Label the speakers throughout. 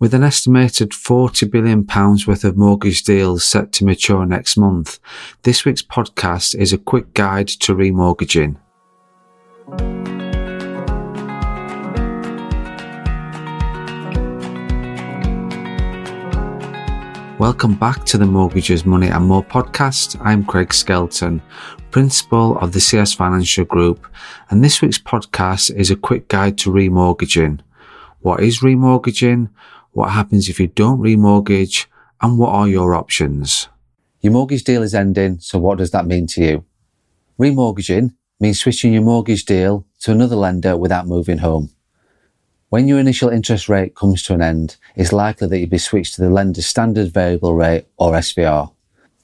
Speaker 1: With an estimated £40 billion worth of mortgage deals set to mature next month, this week's podcast is a quick guide to remortgaging. Welcome back to the Mortgages, Money and More podcast. I'm Craig Skelton, Principal of the CS Financial Group, and this week's podcast is a quick guide to remortgaging. What is remortgaging? What happens if you don't remortgage, and what are your options.
Speaker 2: Your mortgage deal is ending, so what does that mean to you? Remortgaging means switching your mortgage deal to another lender without moving home. When your initial interest rate comes to an end, it's likely that you'll be switched to the lender's standard variable rate or SVR.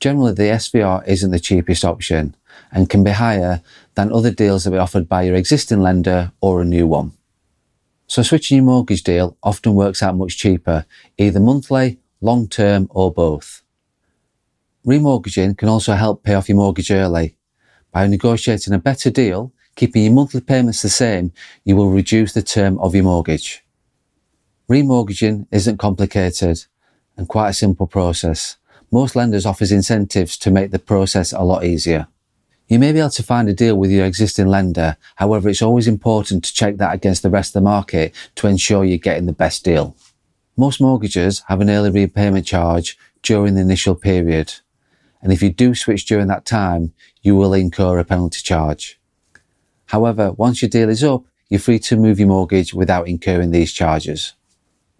Speaker 2: Generally, the SVR isn't the cheapest option and can be higher than other deals that are offered by your existing lender or a new one. So switching your mortgage deal often works out much cheaper, either monthly, long term, or both. Remortgaging can also help pay off your mortgage early. By negotiating a better deal, keeping your monthly payments the same, you will reduce the term of your mortgage. Remortgaging isn't complicated and quite a simple process. Most lenders offers incentives to make the process a lot easier. You may be able to find a deal with your existing lender. However, it's always important to check that against the rest of the market to ensure you're getting the best deal. Most mortgages have an early repayment charge during the initial period. And if you do switch during that time, you will incur a penalty charge. However, once your deal is up, you're free to move your mortgage without incurring these charges.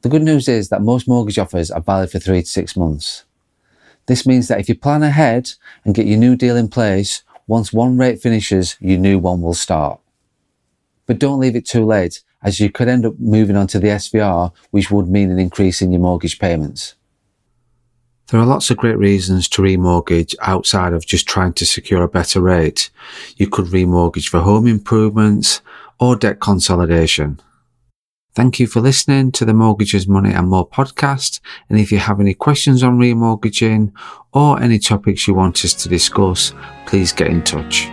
Speaker 2: The good news is that most mortgage offers are valid for three to six months. This means that if you plan ahead and get your new deal in place, once one rate finishes, your new one will start. But don't leave it too late, as you could end up moving on to the SVR, which would mean an increase in your mortgage payments.
Speaker 1: There are lots of great reasons to remortgage outside of just trying to secure a better rate. You could remortgage for home improvements or debt consolidation. Thank you for listening to the Mortgages, Money and More podcast. And if you have any questions on remortgaging or any topics you want us to discuss, please get in touch.